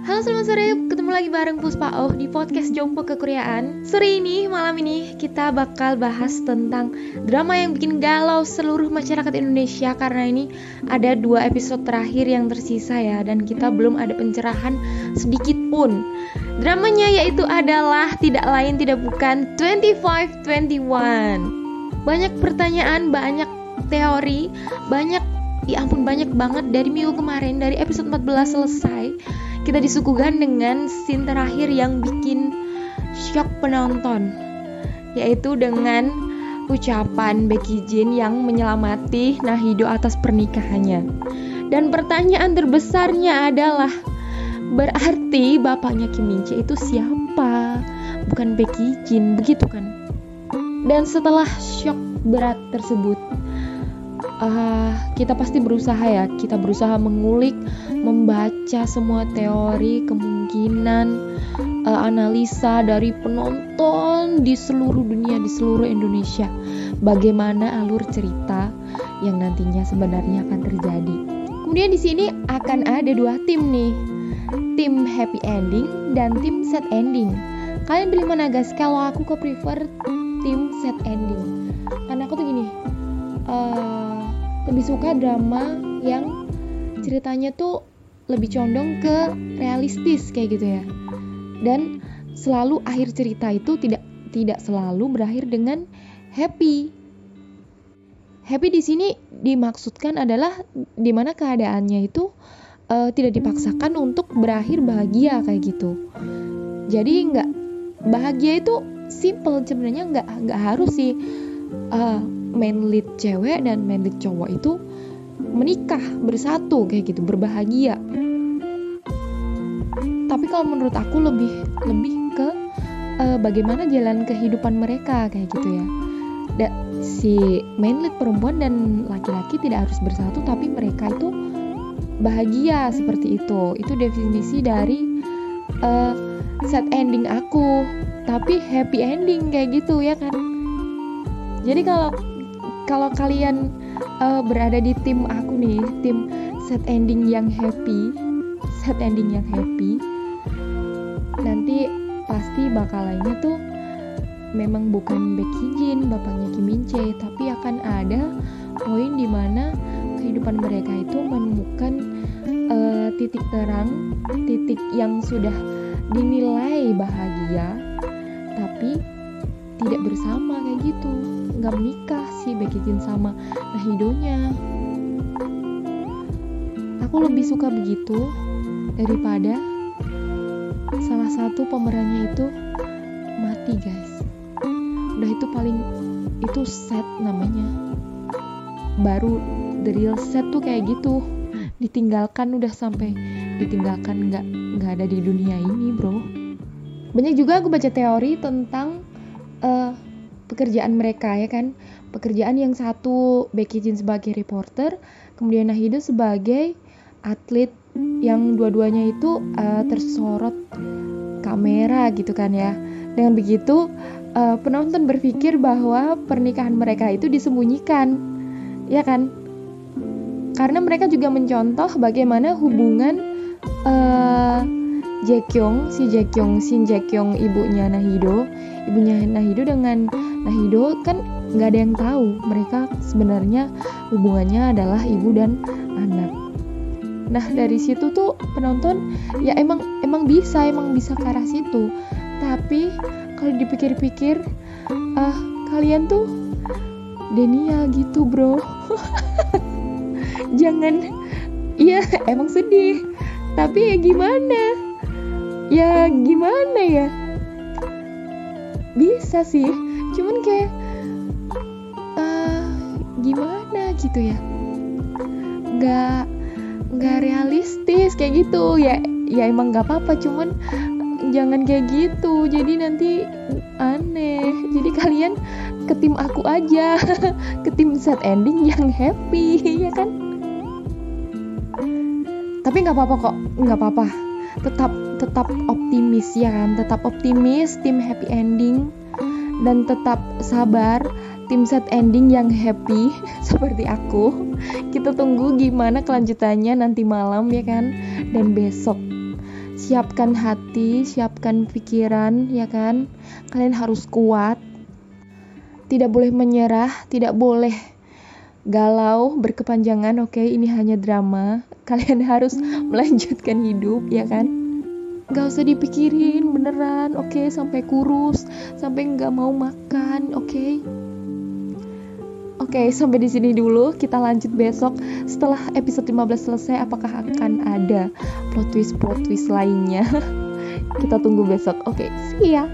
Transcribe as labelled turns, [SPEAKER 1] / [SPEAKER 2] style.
[SPEAKER 1] Halo selamat sore, ketemu lagi bareng Puspa Oh di podcast Jompo Kekoreaan Sore ini, malam ini kita bakal bahas tentang drama yang bikin galau seluruh masyarakat Indonesia Karena ini ada dua episode terakhir yang tersisa ya Dan kita belum ada pencerahan sedikit pun. Dramanya yaitu adalah tidak lain tidak bukan 2521 Banyak pertanyaan, banyak teori, banyak ya ampun banyak banget dari minggu kemarin dari episode 14 selesai kita disuguhkan dengan scene terakhir yang bikin shock penonton yaitu dengan ucapan Becky Jin yang menyelamati Nahido atas pernikahannya. Dan pertanyaan terbesarnya adalah berarti bapaknya Kim Min Jae itu siapa? Bukan Becky Jin begitu kan? Dan setelah shock berat tersebut uh, kita pasti berusaha ya. Kita berusaha mengulik membaca semua teori kemungkinan uh, analisa dari penonton di seluruh dunia di seluruh Indonesia. Bagaimana alur cerita yang nantinya sebenarnya akan terjadi. Kemudian di sini akan ada dua tim nih. Tim happy ending dan tim sad ending. Kalian pilih mana guys? Kalau aku ke prefer tim sad ending. Karena lebih suka drama yang ceritanya tuh lebih condong ke realistis kayak gitu ya. Dan selalu akhir cerita itu tidak tidak selalu berakhir dengan happy. Happy di sini dimaksudkan adalah di mana keadaannya itu uh, tidak dipaksakan untuk berakhir bahagia kayak gitu. Jadi nggak bahagia itu simple sebenarnya nggak nggak harus sih. Uh, main lead cewek dan main lead cowok itu menikah bersatu kayak gitu berbahagia. Tapi kalau menurut aku lebih lebih ke uh, bagaimana jalan kehidupan mereka kayak gitu ya. Da, si main lead perempuan dan laki-laki tidak harus bersatu tapi mereka itu bahagia seperti itu. Itu definisi dari uh, sad ending aku tapi happy ending kayak gitu ya kan? Jadi kalau kalau kalian uh, berada di tim aku nih, tim set ending yang happy, set ending yang happy, nanti pasti bakal lainnya tuh memang bukan Becky Jin, bapaknya Kim Min tapi akan ada poin di mana kehidupan mereka itu menemukan uh, titik terang, titik yang sudah dinilai bahagia, tapi tidak bersama kayak gitu, nggak menikah sih Becky Jin sama Nahidonya. Aku lebih suka begitu daripada salah satu pemerannya itu mati guys. Udah itu paling itu set namanya. Baru the real set tuh kayak gitu. Ditinggalkan udah sampai ditinggalkan nggak nggak ada di dunia ini bro. Banyak juga aku baca teori tentang uh, pekerjaan mereka ya kan? Pekerjaan yang satu Becky Jin sebagai reporter kemudian Nahido sebagai atlet yang dua-duanya itu uh, tersorot kamera gitu kan ya. Dengan begitu uh, penonton berpikir bahwa pernikahan mereka itu disembunyikan ya kan? Karena mereka juga mencontoh bagaimana hubungan uh, Jaekyung si Jaekyung Shin Jaekyung ibunya Nahido ibunya Nahido dengan Nahido kan nggak ada yang tahu mereka sebenarnya hubungannya adalah ibu dan anak. Nah dari situ tuh penonton ya emang emang bisa emang bisa ke arah situ. Tapi kalau dipikir-pikir, ah uh, kalian tuh Denia gitu bro. Jangan, iya emang sedih. Tapi ya gimana? Ya gimana ya? Bisa sih. Cuman kayak uh, gimana gitu ya? Nggak nggak realistis kayak gitu. Ya ya emang nggak apa-apa. Cuman jangan kayak gitu. Jadi nanti aneh. Jadi kalian ke tim aku aja. Ke tim set ending yang happy ya kan? Tapi nggak apa-apa kok. Nggak apa-apa. Tetap tetap optimis ya kan? Tetap optimis tim happy ending. Dan tetap sabar tim set ending yang happy seperti aku. Kita tunggu gimana kelanjutannya nanti malam ya kan? Dan besok. Siapkan hati siapkan pikiran ya kan? Kalian harus kuat. Tidak boleh menyerah tidak boleh galau berkepanjangan oke? Okay? ini hanya drama. Kalian harus melanjutkan hidup ya kan gak usah dipikirin beneran oke okay? sampai kurus sampai nggak mau makan oke okay? Oke, okay, sampai di sini dulu. Kita lanjut besok setelah episode 15 selesai apakah akan ada plot twist plot twist lainnya. Kita tunggu besok. Oke, okay, see ya.